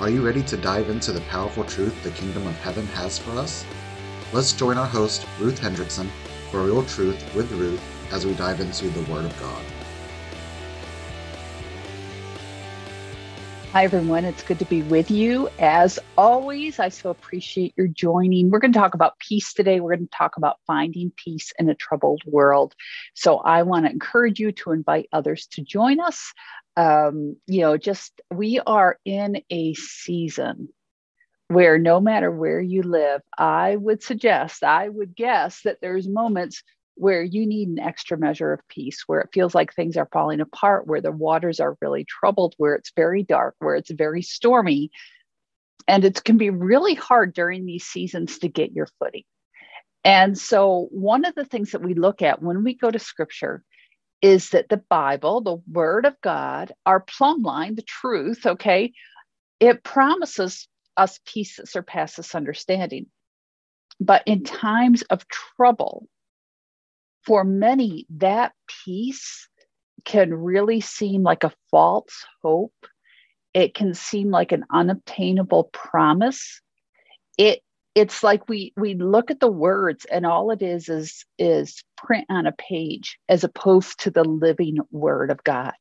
Are you ready to dive into the powerful truth the kingdom of heaven has for us? Let's join our host, Ruth Hendrickson, for real truth with Ruth as we dive into the Word of God. Hi, everyone. It's good to be with you. As always, I so appreciate your joining. We're going to talk about peace today. We're going to talk about finding peace in a troubled world. So, I want to encourage you to invite others to join us. Um, you know, just we are in a season where no matter where you live, I would suggest, I would guess that there's moments where you need an extra measure of peace, where it feels like things are falling apart, where the waters are really troubled, where it's very dark, where it's very stormy. And it can be really hard during these seasons to get your footing. And so, one of the things that we look at when we go to scripture is that the Bible, the Word of God, our plumb line, the truth, okay, it promises us peace that surpasses understanding. But in times of trouble, for many, that peace can really seem like a false hope. It can seem like an unobtainable promise. It it's like we we look at the words and all it is is is print on a page as opposed to the living word of God.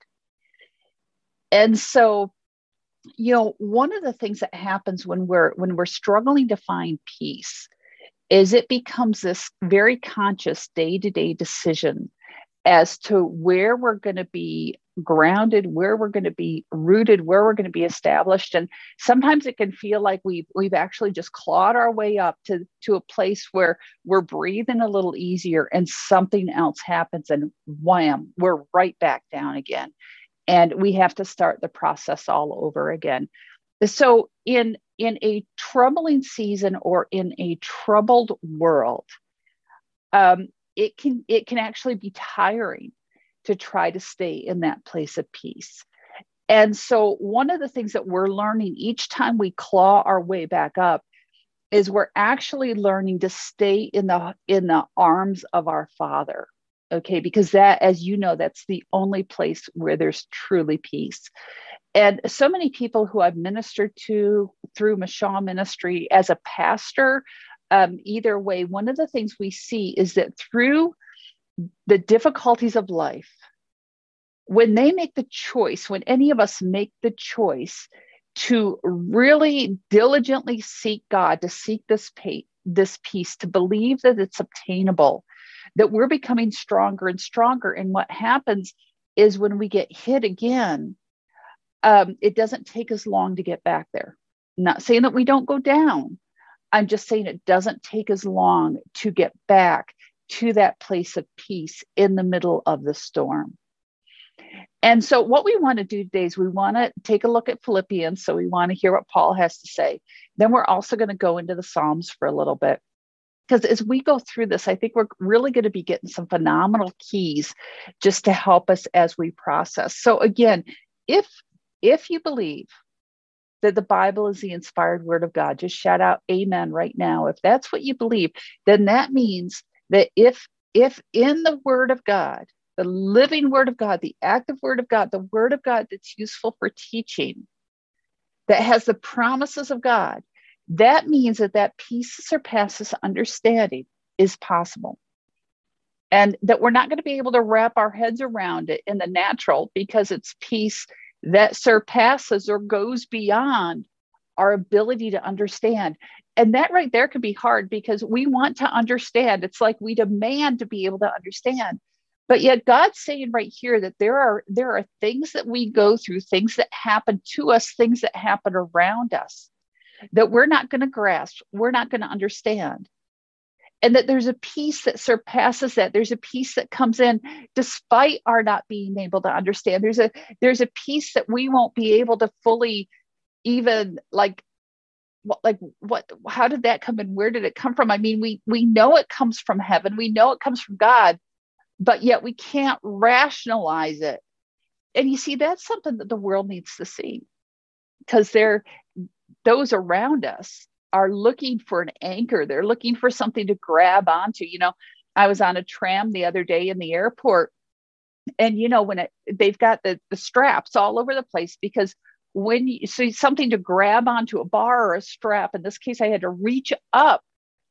And so you know one of the things that happens when we're when we're struggling to find peace is it becomes this very conscious day-to-day decision as to where we're going to be grounded where we're going to be rooted where we're going to be established. And sometimes it can feel like we've we've actually just clawed our way up to to a place where we're breathing a little easier and something else happens and wham we're right back down again. And we have to start the process all over again. So in in a troubling season or in a troubled world, um, it can it can actually be tiring to try to stay in that place of peace. And so one of the things that we're learning each time we claw our way back up is we're actually learning to stay in the in the arms of our father okay because that as you know that's the only place where there's truly peace and so many people who I've ministered to through Mashah ministry as a pastor, um, either way, one of the things we see is that through the difficulties of life, when they make the choice, when any of us make the choice to really diligently seek God, to seek this, this peace, to believe that it's obtainable, that we're becoming stronger and stronger. And what happens is when we get hit again, um, it doesn't take as long to get back there. I'm not saying that we don't go down. I'm just saying it doesn't take as long to get back to that place of peace in the middle of the storm. And so, what we want to do today is we want to take a look at Philippians. So, we want to hear what Paul has to say. Then, we're also going to go into the Psalms for a little bit. Because as we go through this, I think we're really going to be getting some phenomenal keys just to help us as we process. So, again, if if you believe that the Bible is the inspired word of God, just shout out amen right now. If that's what you believe, then that means that if if in the word of God, the living word of God, the active word of God, the word of God that's useful for teaching, that has the promises of God, that means that that peace surpasses understanding is possible. And that we're not going to be able to wrap our heads around it in the natural because it's peace that surpasses or goes beyond our ability to understand. And that right there can be hard because we want to understand. It's like we demand to be able to understand. But yet God's saying right here that there are there are things that we go through, things that happen to us, things that happen around us that we're not going to grasp, we're not going to understand and that there's a peace that surpasses that. There's a peace that comes in despite our not being able to understand. There's a there's a peace that we won't be able to fully even like what like what how did that come and where did it come from? I mean we we know it comes from heaven. We know it comes from god but yet we can't rationalize it. And you see that's something that the world needs to see because they're those around us are looking for an anchor. They're looking for something to grab onto. You know, I was on a tram the other day in the airport, and you know, when it, they've got the, the straps all over the place because when you see something to grab onto a bar or a strap, in this case, I had to reach up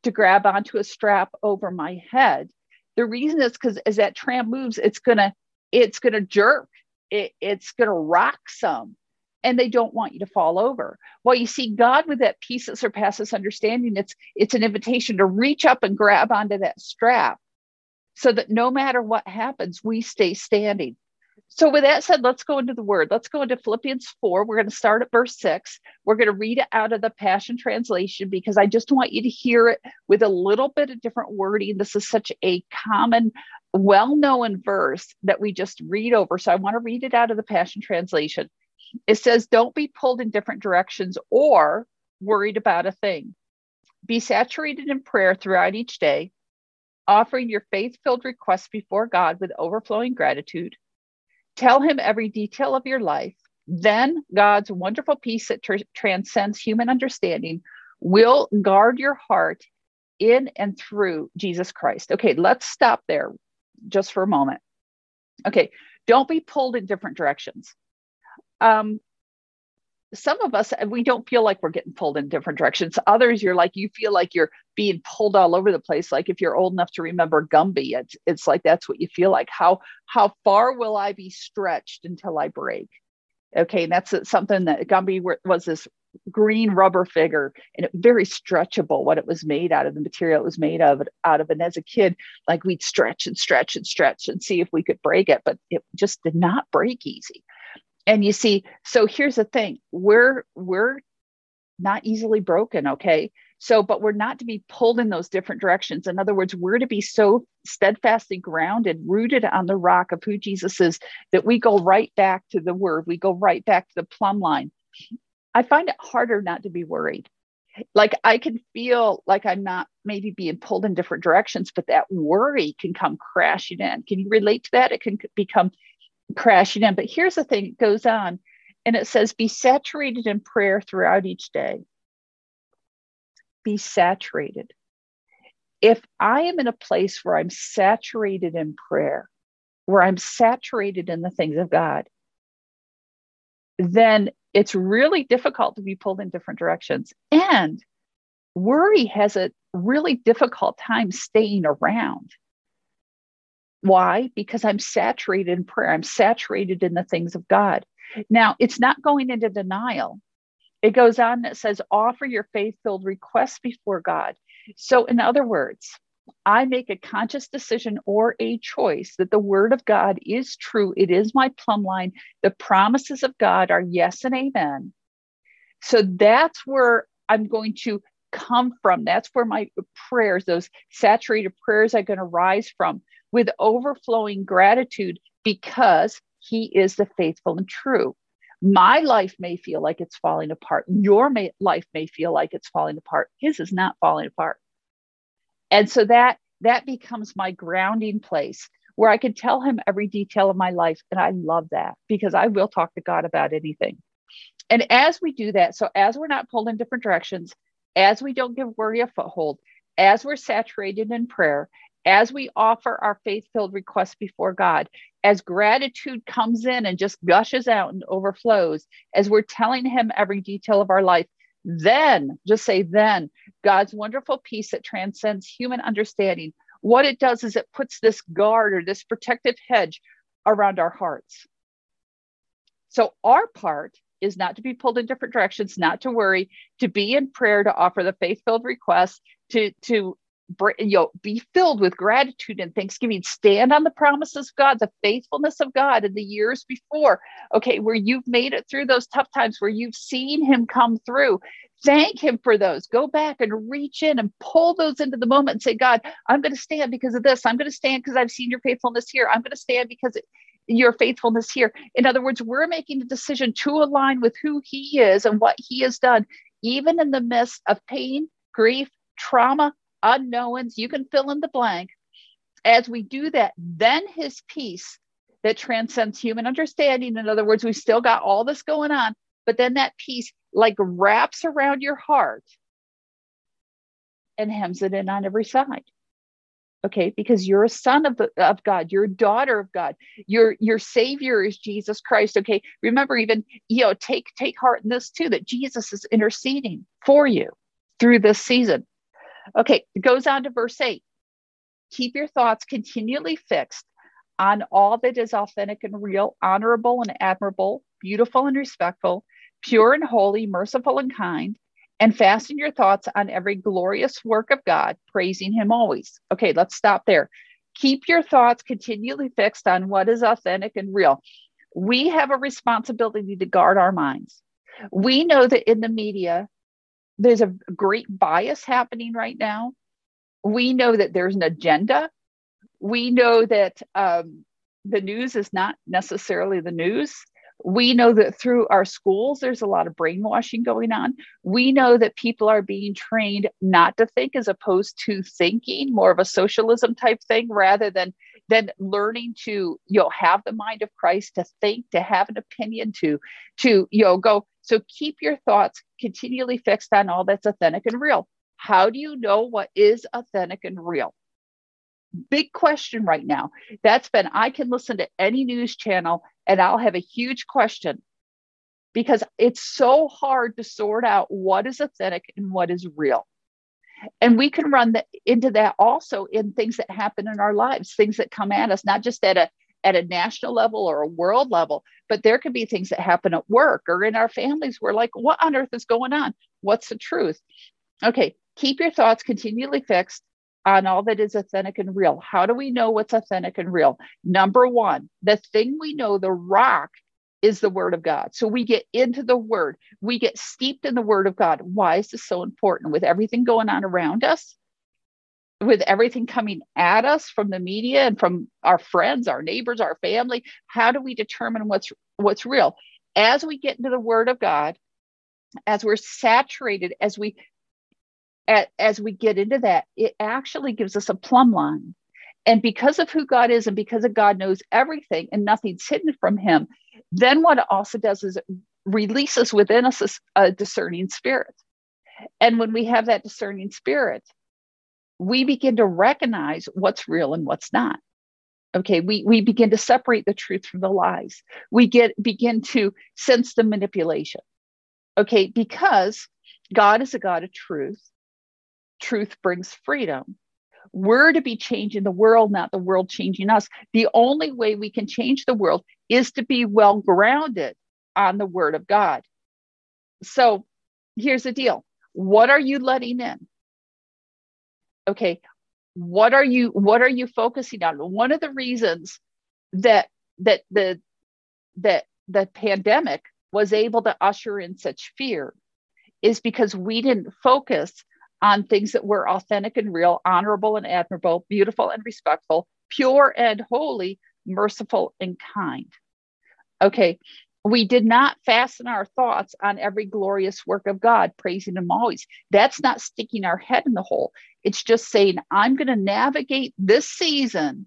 to grab onto a strap over my head. The reason is because as that tram moves, it's gonna it's gonna jerk, it, it's gonna rock some, and they don't want you to fall over. Well, you see, God with that peace that surpasses understanding, it's it's an invitation to reach up and grab onto that strap, so that no matter what happens, we stay standing. So, with that said, let's go into the word. Let's go into Philippians 4. We're going to start at verse 6. We're going to read it out of the Passion Translation because I just want you to hear it with a little bit of different wording. This is such a common, well known verse that we just read over. So, I want to read it out of the Passion Translation. It says, Don't be pulled in different directions or worried about a thing. Be saturated in prayer throughout each day, offering your faith filled requests before God with overflowing gratitude Tell him every detail of your life. Then God's wonderful peace that tr- transcends human understanding will guard your heart in and through Jesus Christ. Okay, let's stop there just for a moment. Okay, don't be pulled in different directions. Um, some of us we don't feel like we're getting pulled in different directions. Others you're like you feel like you're being pulled all over the place. Like if you're old enough to remember gumby it's, it's like that's what you feel like. How how far will i be stretched until i break? Okay and that's something that gumby was this green rubber figure and it very stretchable what it was made out of the material it was made of out of and as a kid like we'd stretch and stretch and stretch and see if we could break it but it just did not break easy and you see so here's the thing we're we're not easily broken okay? So but we're not to be pulled in those different directions. In other words we're to be so steadfastly grounded rooted on the rock of who jesus is that we go right back to the word we go right back to the plumb line. I find it harder not to be worried. Like i can feel like i'm not maybe being pulled in different directions but that worry can come crashing in. Can you relate to that? It can become crashing in. But here's the thing it goes on and it says, be saturated in prayer throughout each day. Be saturated. If I am in a place where I'm saturated in prayer, where I'm saturated in the things of God, then it's really difficult to be pulled in different directions. And worry has a really difficult time staying around. Why? Because I'm saturated in prayer. I'm saturated in the things of God. Now, it's not going into denial. It goes on that says, offer your faith filled requests before God. So, in other words, I make a conscious decision or a choice that the word of God is true. It is my plumb line. The promises of God are yes and amen. So that's where I'm going to come from. That's where my prayers, those saturated prayers, are going to rise from with overflowing gratitude because he is the faithful and true. My life may feel like it's falling apart. Your may, life may feel like it's falling apart. His is not falling apart. And so that that becomes my grounding place where I can tell him every detail of my life. And I love that because I will talk to God about anything. And as we do that, so as we're not pulled in different directions, as we don't give worry a foothold, as we're saturated in prayer, as we offer our faith filled requests before God, as gratitude comes in and just gushes out and overflows, as we're telling Him every detail of our life, then, just say, then, God's wonderful peace that transcends human understanding, what it does is it puts this guard or this protective hedge around our hearts. So, our part is not to be pulled in different directions, not to worry, to be in prayer, to offer the faith filled requests, to, to you know, be filled with gratitude and thanksgiving. Stand on the promises of God, the faithfulness of God in the years before. Okay, where you've made it through those tough times, where you've seen Him come through. Thank Him for those. Go back and reach in and pull those into the moment and say, God, I'm going to stand because of this. I'm going to stand because I've seen your faithfulness here. I'm going to stand because it, your faithfulness here. In other words, we're making a decision to align with who He is and what He has done, even in the midst of pain, grief, trauma, unknowns, you can fill in the blank. As we do that, then his peace that transcends human understanding, in other words, we still got all this going on, but then that peace like wraps around your heart and hems it in on every side. okay because you're a son of the of god you're a daughter of god your your savior is jesus christ okay remember even you know take take heart in this too that jesus is interceding for you through this season okay it goes on to verse 8 keep your thoughts continually fixed on all that is authentic and real honorable and admirable beautiful and respectful pure and holy merciful and kind and fasten your thoughts on every glorious work of God, praising Him always. Okay, let's stop there. Keep your thoughts continually fixed on what is authentic and real. We have a responsibility to guard our minds. We know that in the media, there's a great bias happening right now. We know that there's an agenda. We know that um, the news is not necessarily the news. We know that through our schools, there's a lot of brainwashing going on. We know that people are being trained not to think as opposed to thinking, more of a socialism type thing, rather than than learning to you know have the mind of Christ to think, to have an opinion, to to you know go. So keep your thoughts continually fixed on all that's authentic and real. How do you know what is authentic and real? big question right now. That's been, I can listen to any news channel and I'll have a huge question because it's so hard to sort out what is authentic and what is real. And we can run the, into that also in things that happen in our lives, things that come at us, not just at a at a national level or a world level, but there could be things that happen at work or in our families. We're like, what on earth is going on? What's the truth? Okay, keep your thoughts continually fixed on all that is authentic and real. How do we know what's authentic and real? Number one, the thing we know, the rock is the word of God. So we get into the word, we get steeped in the word of God. Why is this so important with everything going on around us? With everything coming at us from the media and from our friends, our neighbors, our family, how do we determine what's what's real? As we get into the word of God, as we're saturated, as we as we get into that, it actually gives us a plumb line. And because of who God is and because of God knows everything and nothing's hidden from him, then what it also does is it releases within us a, a discerning spirit. And when we have that discerning spirit, we begin to recognize what's real and what's not. Okay, we, we begin to separate the truth from the lies. We get begin to sense the manipulation. Okay, because God is a God of truth truth brings freedom. We're to be changing the world, not the world changing us. The only way we can change the world is to be well grounded on the word of God. So here's the deal what are you letting in? Okay, what are you what are you focusing on one of the reasons that that the that the pandemic was able to usher in such fear is because we didn't focus on things that were authentic and real, honorable and admirable, beautiful and respectful, pure and holy, merciful and kind. Okay, we did not fasten our thoughts on every glorious work of God, praising Him always. That's not sticking our head in the hole. It's just saying, I'm going to navigate this season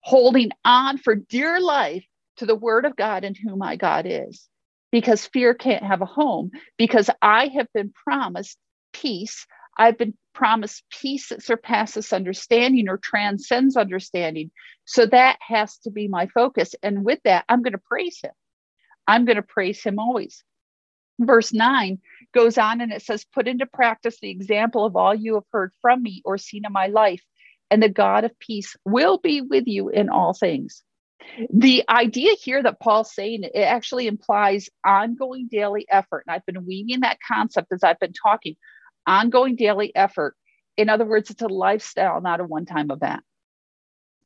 holding on for dear life to the Word of God and who my God is. Because fear can't have a home, because I have been promised peace. I've been promised peace that surpasses understanding or transcends understanding. So that has to be my focus. And with that, I'm going to praise him. I'm going to praise him always. Verse 9 goes on and it says, Put into practice the example of all you have heard from me or seen in my life, and the God of peace will be with you in all things. The idea here that Paul's saying it actually implies ongoing daily effort. And I've been weaving that concept as I've been talking ongoing daily effort. In other words, it's a lifestyle, not a one time event.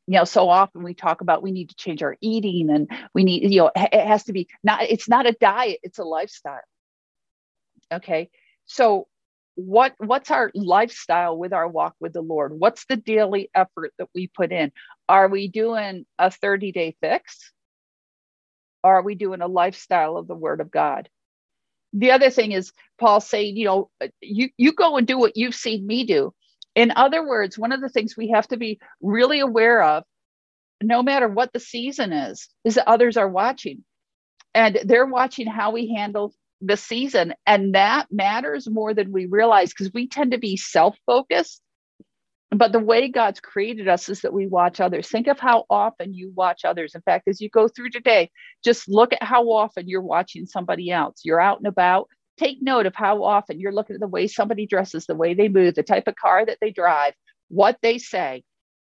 You know, so often we talk about we need to change our eating and we need, you know, it has to be not, it's not a diet, it's a lifestyle. Okay. So what what's our lifestyle with our walk with the lord what's the daily effort that we put in are we doing a 30 day fix are we doing a lifestyle of the word of god the other thing is Paul saying, you know, uh, you, you go and do what you've seen me do. In other words, one of the things we have to be really aware of, no matter what the season is, is that others are watching and they're watching how we handle the season. And that matters more than we realize because we tend to be self focused but the way God's created us is that we watch others. Think of how often you watch others. In fact, as you go through today, just look at how often you're watching somebody else. You're out and about. Take note of how often you're looking at the way somebody dresses, the way they move, the type of car that they drive, what they say,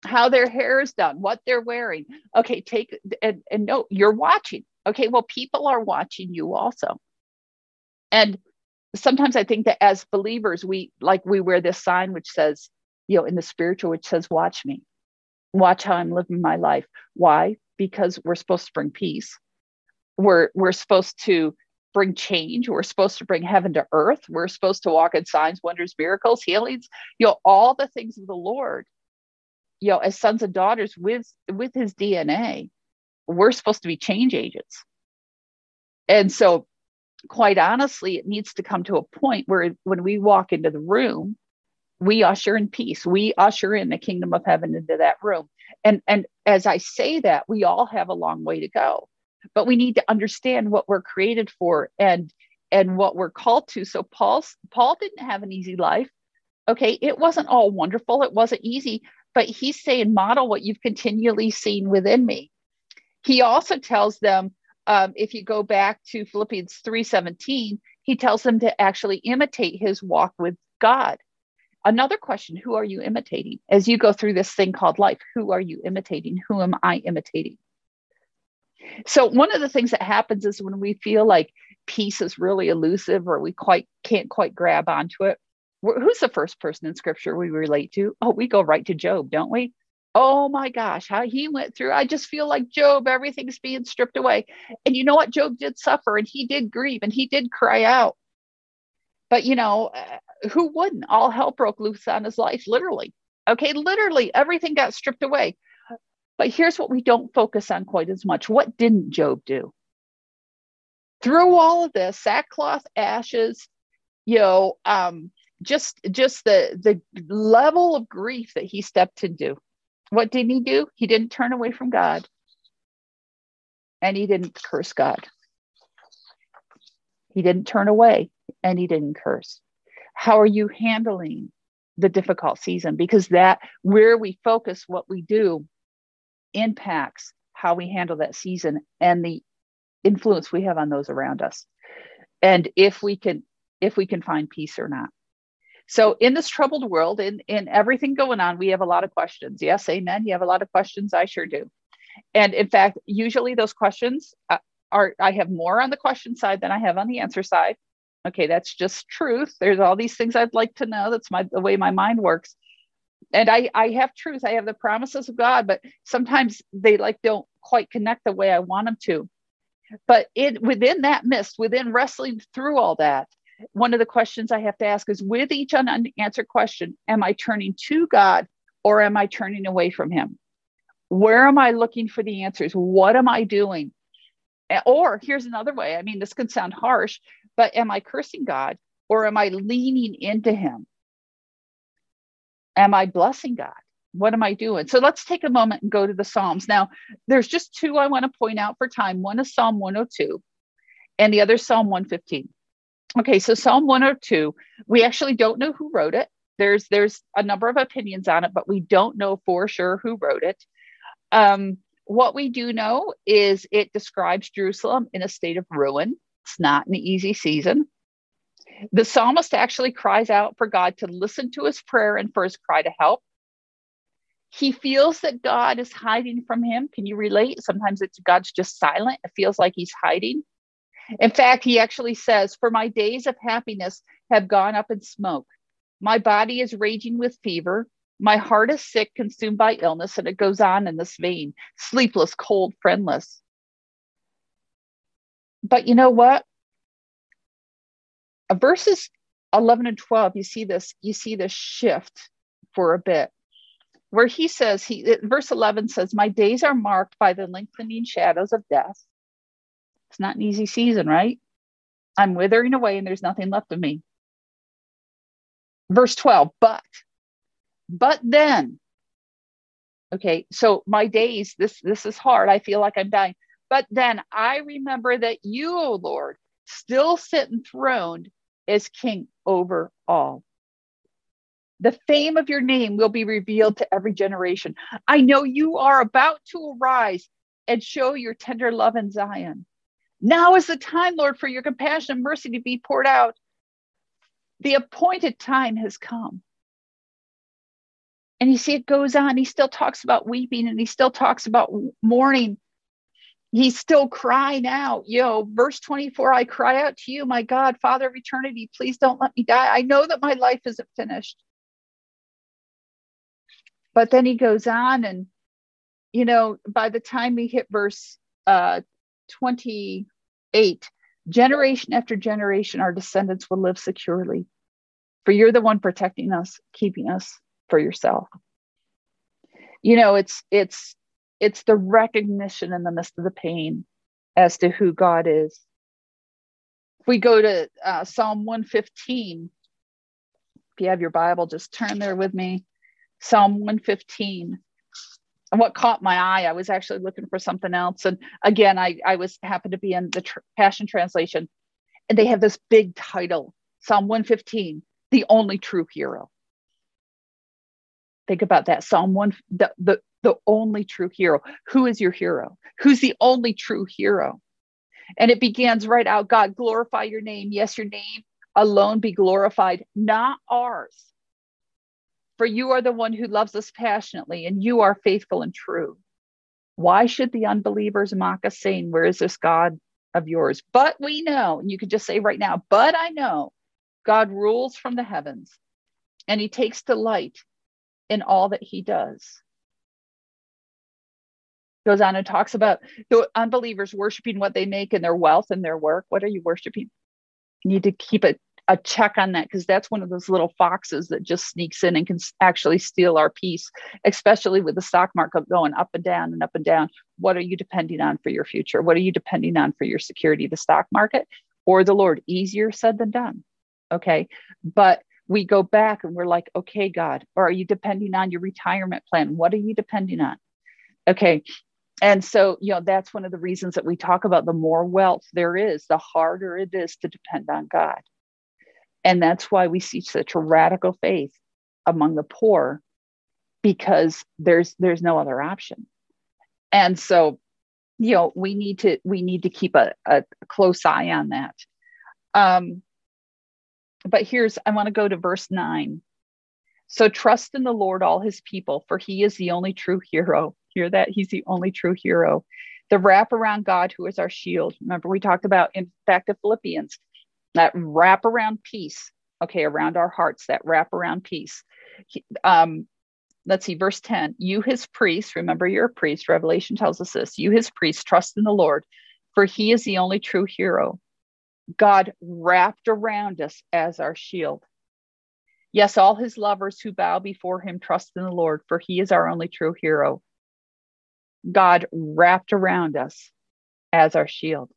how their hair is done, what they're wearing. Okay, take and, and note you're watching. Okay, well, people are watching you also. And sometimes I think that as believers, we like we wear this sign which says, you know, in the spiritual, which says, watch me, watch how I'm living my life. Why? Because we're supposed to bring peace. We're we're supposed to bring change. We're supposed to bring heaven to earth. We're supposed to walk in signs, wonders, miracles, healings, you know, all the things of the Lord, you know, as sons and daughters with with his DNA, we're supposed to be change agents. And so quite honestly, it needs to come to a point where when we walk into the room, we usher in peace. We usher in the kingdom of heaven into that room. And, and as I say that, we all have a long way to go, but we need to understand what we're created for and and what we're called to. So Paul Paul didn't have an easy life. Okay, it wasn't all wonderful. It wasn't easy, but he's saying model what you've continually seen within me. He also tells them um, if you go back to Philippians 3:17, he tells them to actually imitate his walk with God. Another question, who are you imitating? As you go through this thing called life, who are you imitating? Who am I imitating? So one of the things that happens is when we feel like peace is really elusive or we quite can't quite grab onto it. Who's the first person in scripture we relate to? Oh, we go right to Job, don't we? Oh my gosh, how he went through. I just feel like Job, everything's being stripped away. And you know what? Job did suffer and he did grieve and he did cry out. But you know, who wouldn't? All hell broke loose on his life, literally. Okay, literally everything got stripped away. But here's what we don't focus on quite as much. What didn't Job do? Through all of this, sackcloth, ashes, you know, um, just just the the level of grief that he stepped into what did he do? He didn't turn away from God and he didn't curse God. He didn't turn away and he didn't curse. How are you handling the difficult season? Because that, where we focus what we do, impacts how we handle that season and the influence we have on those around us. And if we can, if we can find peace or not. So in this troubled world, in, in everything going on, we have a lot of questions. Yes, amen. You have a lot of questions. I sure do. And in fact, usually those questions uh, are, I have more on the question side than I have on the answer side. Okay, that's just truth. There's all these things I'd like to know. That's my the way my mind works. And I, I have truth. I have the promises of God, but sometimes they like don't quite connect the way I want them to. But it within that mist, within wrestling through all that, one of the questions I have to ask is with each unanswered question, am I turning to God or am I turning away from Him? Where am I looking for the answers? What am I doing? Or here's another way I mean, this can sound harsh, but am I cursing God or am I leaning into Him? Am I blessing God? What am I doing? So let's take a moment and go to the Psalms. Now, there's just two I want to point out for time. One is Psalm 102, and the other is Psalm 115. Okay, so Psalm 102, we actually don't know who wrote it. There's there's a number of opinions on it, but we don't know for sure who wrote it. Um, what we do know is it describes Jerusalem in a state of ruin. It's not an easy season. The psalmist actually cries out for God to listen to his prayer and for his cry to help. He feels that God is hiding from him. Can you relate? Sometimes it's God's just silent. It feels like he's hiding. In fact, he actually says, For my days of happiness have gone up in smoke. My body is raging with fever. My heart is sick, consumed by illness, and it goes on in this vein sleepless, cold, friendless. But you know what? Uh, verses 11 and 12, you see this, you see this shift for a bit where he says, he verse 11 says, My days are marked by the lengthening shadows of death. It's not an easy season, right? I'm withering away and there's nothing left of me. Verse 12, but, but then, okay, so my days, this, this is hard. I feel like I'm dying. But then I remember that you, O Lord, still sit enthroned as king over all. The fame of your name will be revealed to every generation. I know you are about to arise and show your tender love in Zion. Now is the time, Lord, for your compassion and mercy to be poured out. The appointed time has come. And you see, it goes on. He still talks about weeping and he still talks about mourning. He's still crying out. You know, verse 24 I cry out to you, my God, Father of eternity, please don't let me die. I know that my life isn't finished. But then he goes on, and, you know, by the time we hit verse uh, 28, generation after generation, our descendants will live securely. For you're the one protecting us, keeping us for yourself. You know, it's it's it's the recognition in the midst of the pain as to who God is. If we go to uh, Psalm 115, if you have your Bible, just turn there with me. Psalm 115. And what caught my eye, I was actually looking for something else. And again, I, I was happened to be in the tr- Passion Translation, and they have this big title Psalm 115, the only true hero. Think about that. Psalm 1, the, the, the only true hero. Who is your hero? Who's the only true hero? And it begins right out God, glorify your name. Yes, your name alone be glorified, not ours. For you are the one who loves us passionately, and you are faithful and true. Why should the unbelievers mock us, saying, Where is this God of yours? But we know, and you could just say right now, but I know God rules from the heavens, and he takes delight in all that he does. Goes on and talks about the unbelievers worshiping what they make and their wealth and their work. What are you worshiping? You need to keep a, a check on that because that's one of those little foxes that just sneaks in and can actually steal our peace, especially with the stock market going up and down and up and down. What are you depending on for your future? What are you depending on for your security? The stock market or the Lord? Easier said than done. Okay. But we go back and we're like, okay, God, or are you depending on your retirement plan? What are you depending on? Okay. And so, you know, that's one of the reasons that we talk about the more wealth there is, the harder it is to depend on God. And that's why we see such a radical faith among the poor because there's there's no other option. And so, you know, we need to we need to keep a, a close eye on that. Um, but here's, I want to go to verse nine. So trust in the Lord, all his people, for he is the only true hero. Hear that? He's the only true hero. The wrap around God, who is our shield. Remember, we talked about in fact, to Philippians, that wrap around peace, okay, around our hearts, that wrap around peace. Um, let's see, verse 10 You, his priest, remember you're a priest, Revelation tells us this. You, his priest, trust in the Lord, for he is the only true hero. God wrapped around us as our shield. Yes, all his lovers who bow before him trust in the Lord, for he is our only true hero. God wrapped around us as our shield.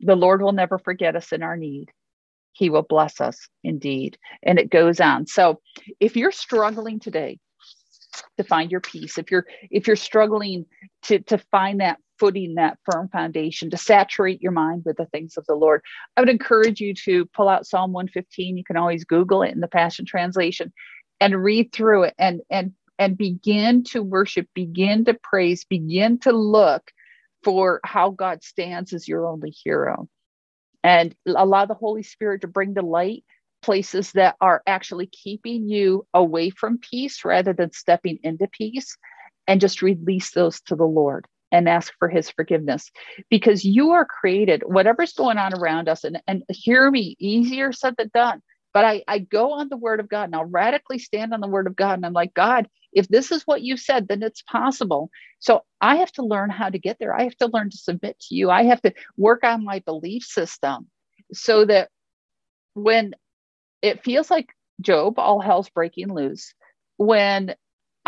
The Lord will never forget us in our need. He will bless us indeed. And it goes on. So if you're struggling today to find your peace, if you're if you're struggling to, to find that footing that firm foundation to saturate your mind with the things of the Lord. I would encourage you to pull out Psalm 115. You can always Google it in the Passion Translation and read through it and and and begin to worship, begin to praise, begin to look for how God stands as your only hero. And allow the Holy Spirit to bring to light places that are actually keeping you away from peace rather than stepping into peace and just release those to the Lord and ask for his forgiveness because you are created whatever's going on around us and, and hear me easier said than done but I, I go on the word of god and i'll radically stand on the word of god and i'm like god if this is what you said then it's possible. So i have to learn how to get there. I have to learn to submit to you. I have to work on my belief system so that when it feels like job all hell's breaking loose when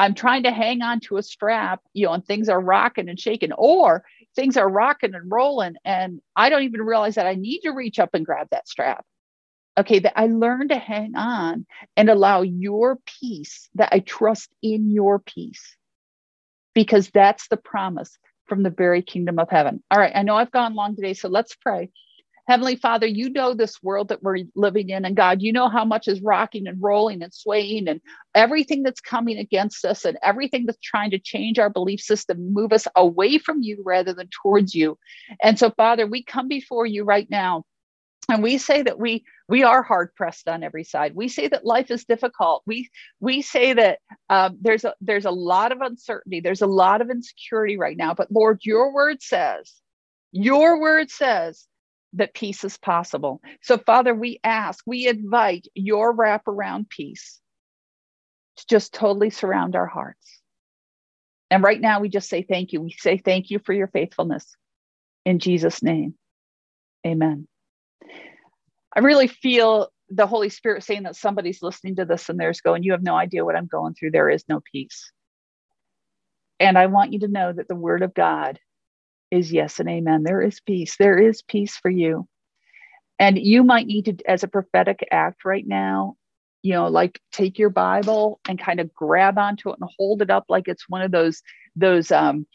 I'm trying to hang on to a strap, you know, and things are rocking and shaking, or things are rocking and rolling, and I don't even realize that I need to reach up and grab that strap. Okay, that I learn to hang on and allow your peace, that I trust in your peace, because that's the promise from the very kingdom of heaven. All right, I know I've gone long today, so let's pray. Heavenly Father, you know this world that we're living in. And God, you know how much is rocking and rolling and swaying and everything that's coming against us and everything that's trying to change our belief system, move us away from you rather than towards you. And so, Father, we come before you right now and we say that we we are hard pressed on every side. We say that life is difficult. We we say that um, there's a there's a lot of uncertainty. There's a lot of insecurity right now. But lord your word says your word says that peace is possible. So father we ask we invite your wraparound peace to just totally surround our hearts. And right now we just say thank you. We say thank you for your faithfulness. In jesus name amen I really feel the Holy Spirit saying that somebody's listening to this and there's going, You have no idea what I'm going through. There is no peace. And I want you to know that the word of God is yes and amen. There is peace. There is peace for you. And you might need to, as a prophetic act right now, you know, like take your Bible and kind of grab onto it and hold it up like it's one of those those um,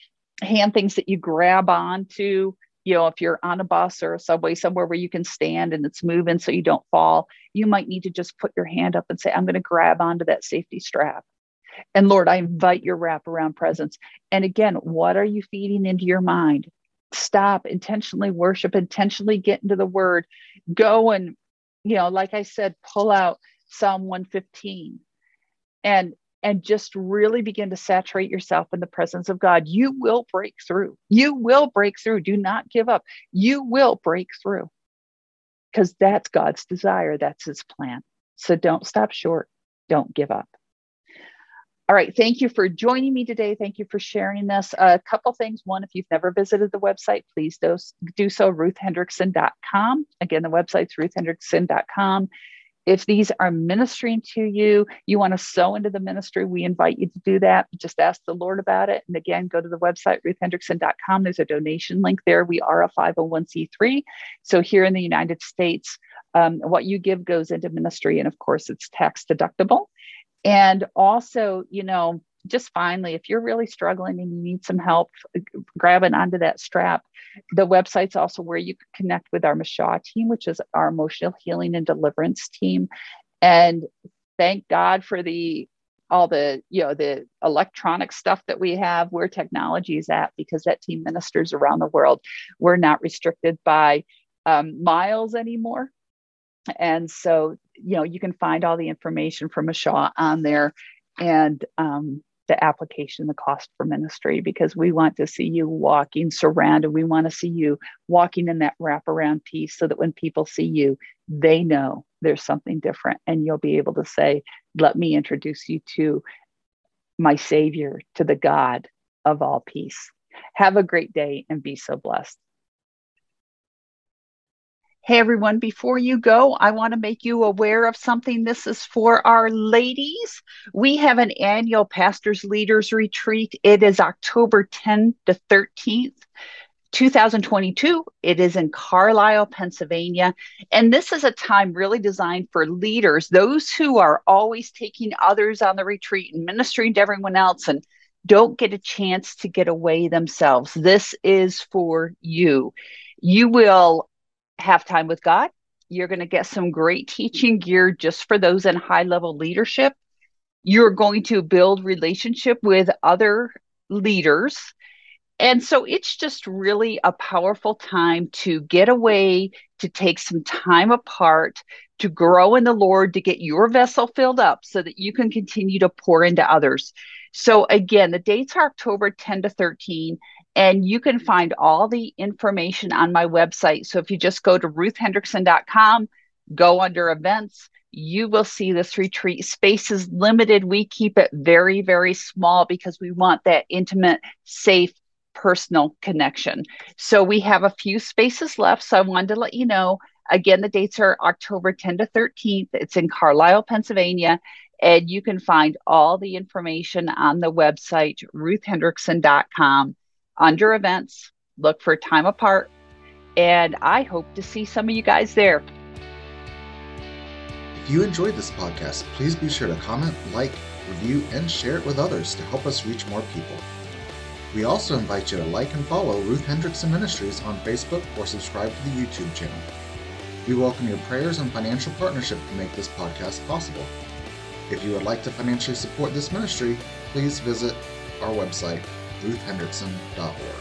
hand things that you grab onto you know, if you're on a bus or a subway somewhere where you can stand and it's moving so you don't fall, you might need to just put your hand up and say, I'm going to grab onto that safety strap. And Lord, I invite your wraparound presence. And again, what are you feeding into your mind? Stop, intentionally worship, intentionally get into the word. Go and, you know, like I said, pull out Psalm 115 and and just really begin to saturate yourself in the presence of God, you will break through. You will break through. Do not give up. You will break through because that's God's desire, that's His plan. So don't stop short. Don't give up. All right. Thank you for joining me today. Thank you for sharing this. A couple things. One, if you've never visited the website, please do, do so, ruthhendrickson.com. Again, the website's ruthhendrickson.com. If these are ministering to you, you want to sow into the ministry, we invite you to do that. Just ask the Lord about it. And again, go to the website, ruthhendrickson.com. There's a donation link there. We are a 501c3. So here in the United States, um, what you give goes into ministry. And of course, it's tax deductible. And also, you know, just finally, if you're really struggling and you need some help grabbing onto that strap, the website's also where you can connect with our Mashaw team, which is our emotional healing and deliverance team. And thank God for the all the you know the electronic stuff that we have where technology is at because that team ministers around the world. We're not restricted by um, miles anymore. And so you know you can find all the information from Mashaw on there. And um, the application, the cost for ministry, because we want to see you walking surrounded. We want to see you walking in that wraparound peace so that when people see you, they know there's something different. And you'll be able to say, Let me introduce you to my Savior, to the God of all peace. Have a great day and be so blessed. Hey everyone, before you go, I want to make you aware of something. This is for our ladies. We have an annual Pastors Leaders Retreat. It is October 10th to 13th. 2022. It is in Carlisle, Pennsylvania. And this is a time really designed for leaders, those who are always taking others on the retreat and ministering to everyone else and don't get a chance to get away themselves. This is for you. You will have time with God. You're going to get some great teaching gear just for those in high level leadership. You're going to build relationship with other leaders. And so it's just really a powerful time to get away, to take some time apart, to grow in the Lord, to get your vessel filled up so that you can continue to pour into others. So, again, the dates are October 10 to 13. And you can find all the information on my website. So if you just go to ruthhendrickson.com, go under events, you will see this retreat. Space is limited. We keep it very, very small because we want that intimate, safe, personal connection. So we have a few spaces left. So I wanted to let you know. Again, the dates are October 10 to 13th. It's in Carlisle, Pennsylvania. And you can find all the information on the website, ruthhendrickson.com under events, look for time apart, and I hope to see some of you guys there. If you enjoyed this podcast, please be sure to comment, like, review, and share it with others to help us reach more people. We also invite you to like and follow Ruth Hendrickson Ministries on Facebook or subscribe to the YouTube channel. We welcome your prayers and financial partnership to make this podcast possible. If you would like to financially support this ministry, please visit our website, ruthhendrickson.org.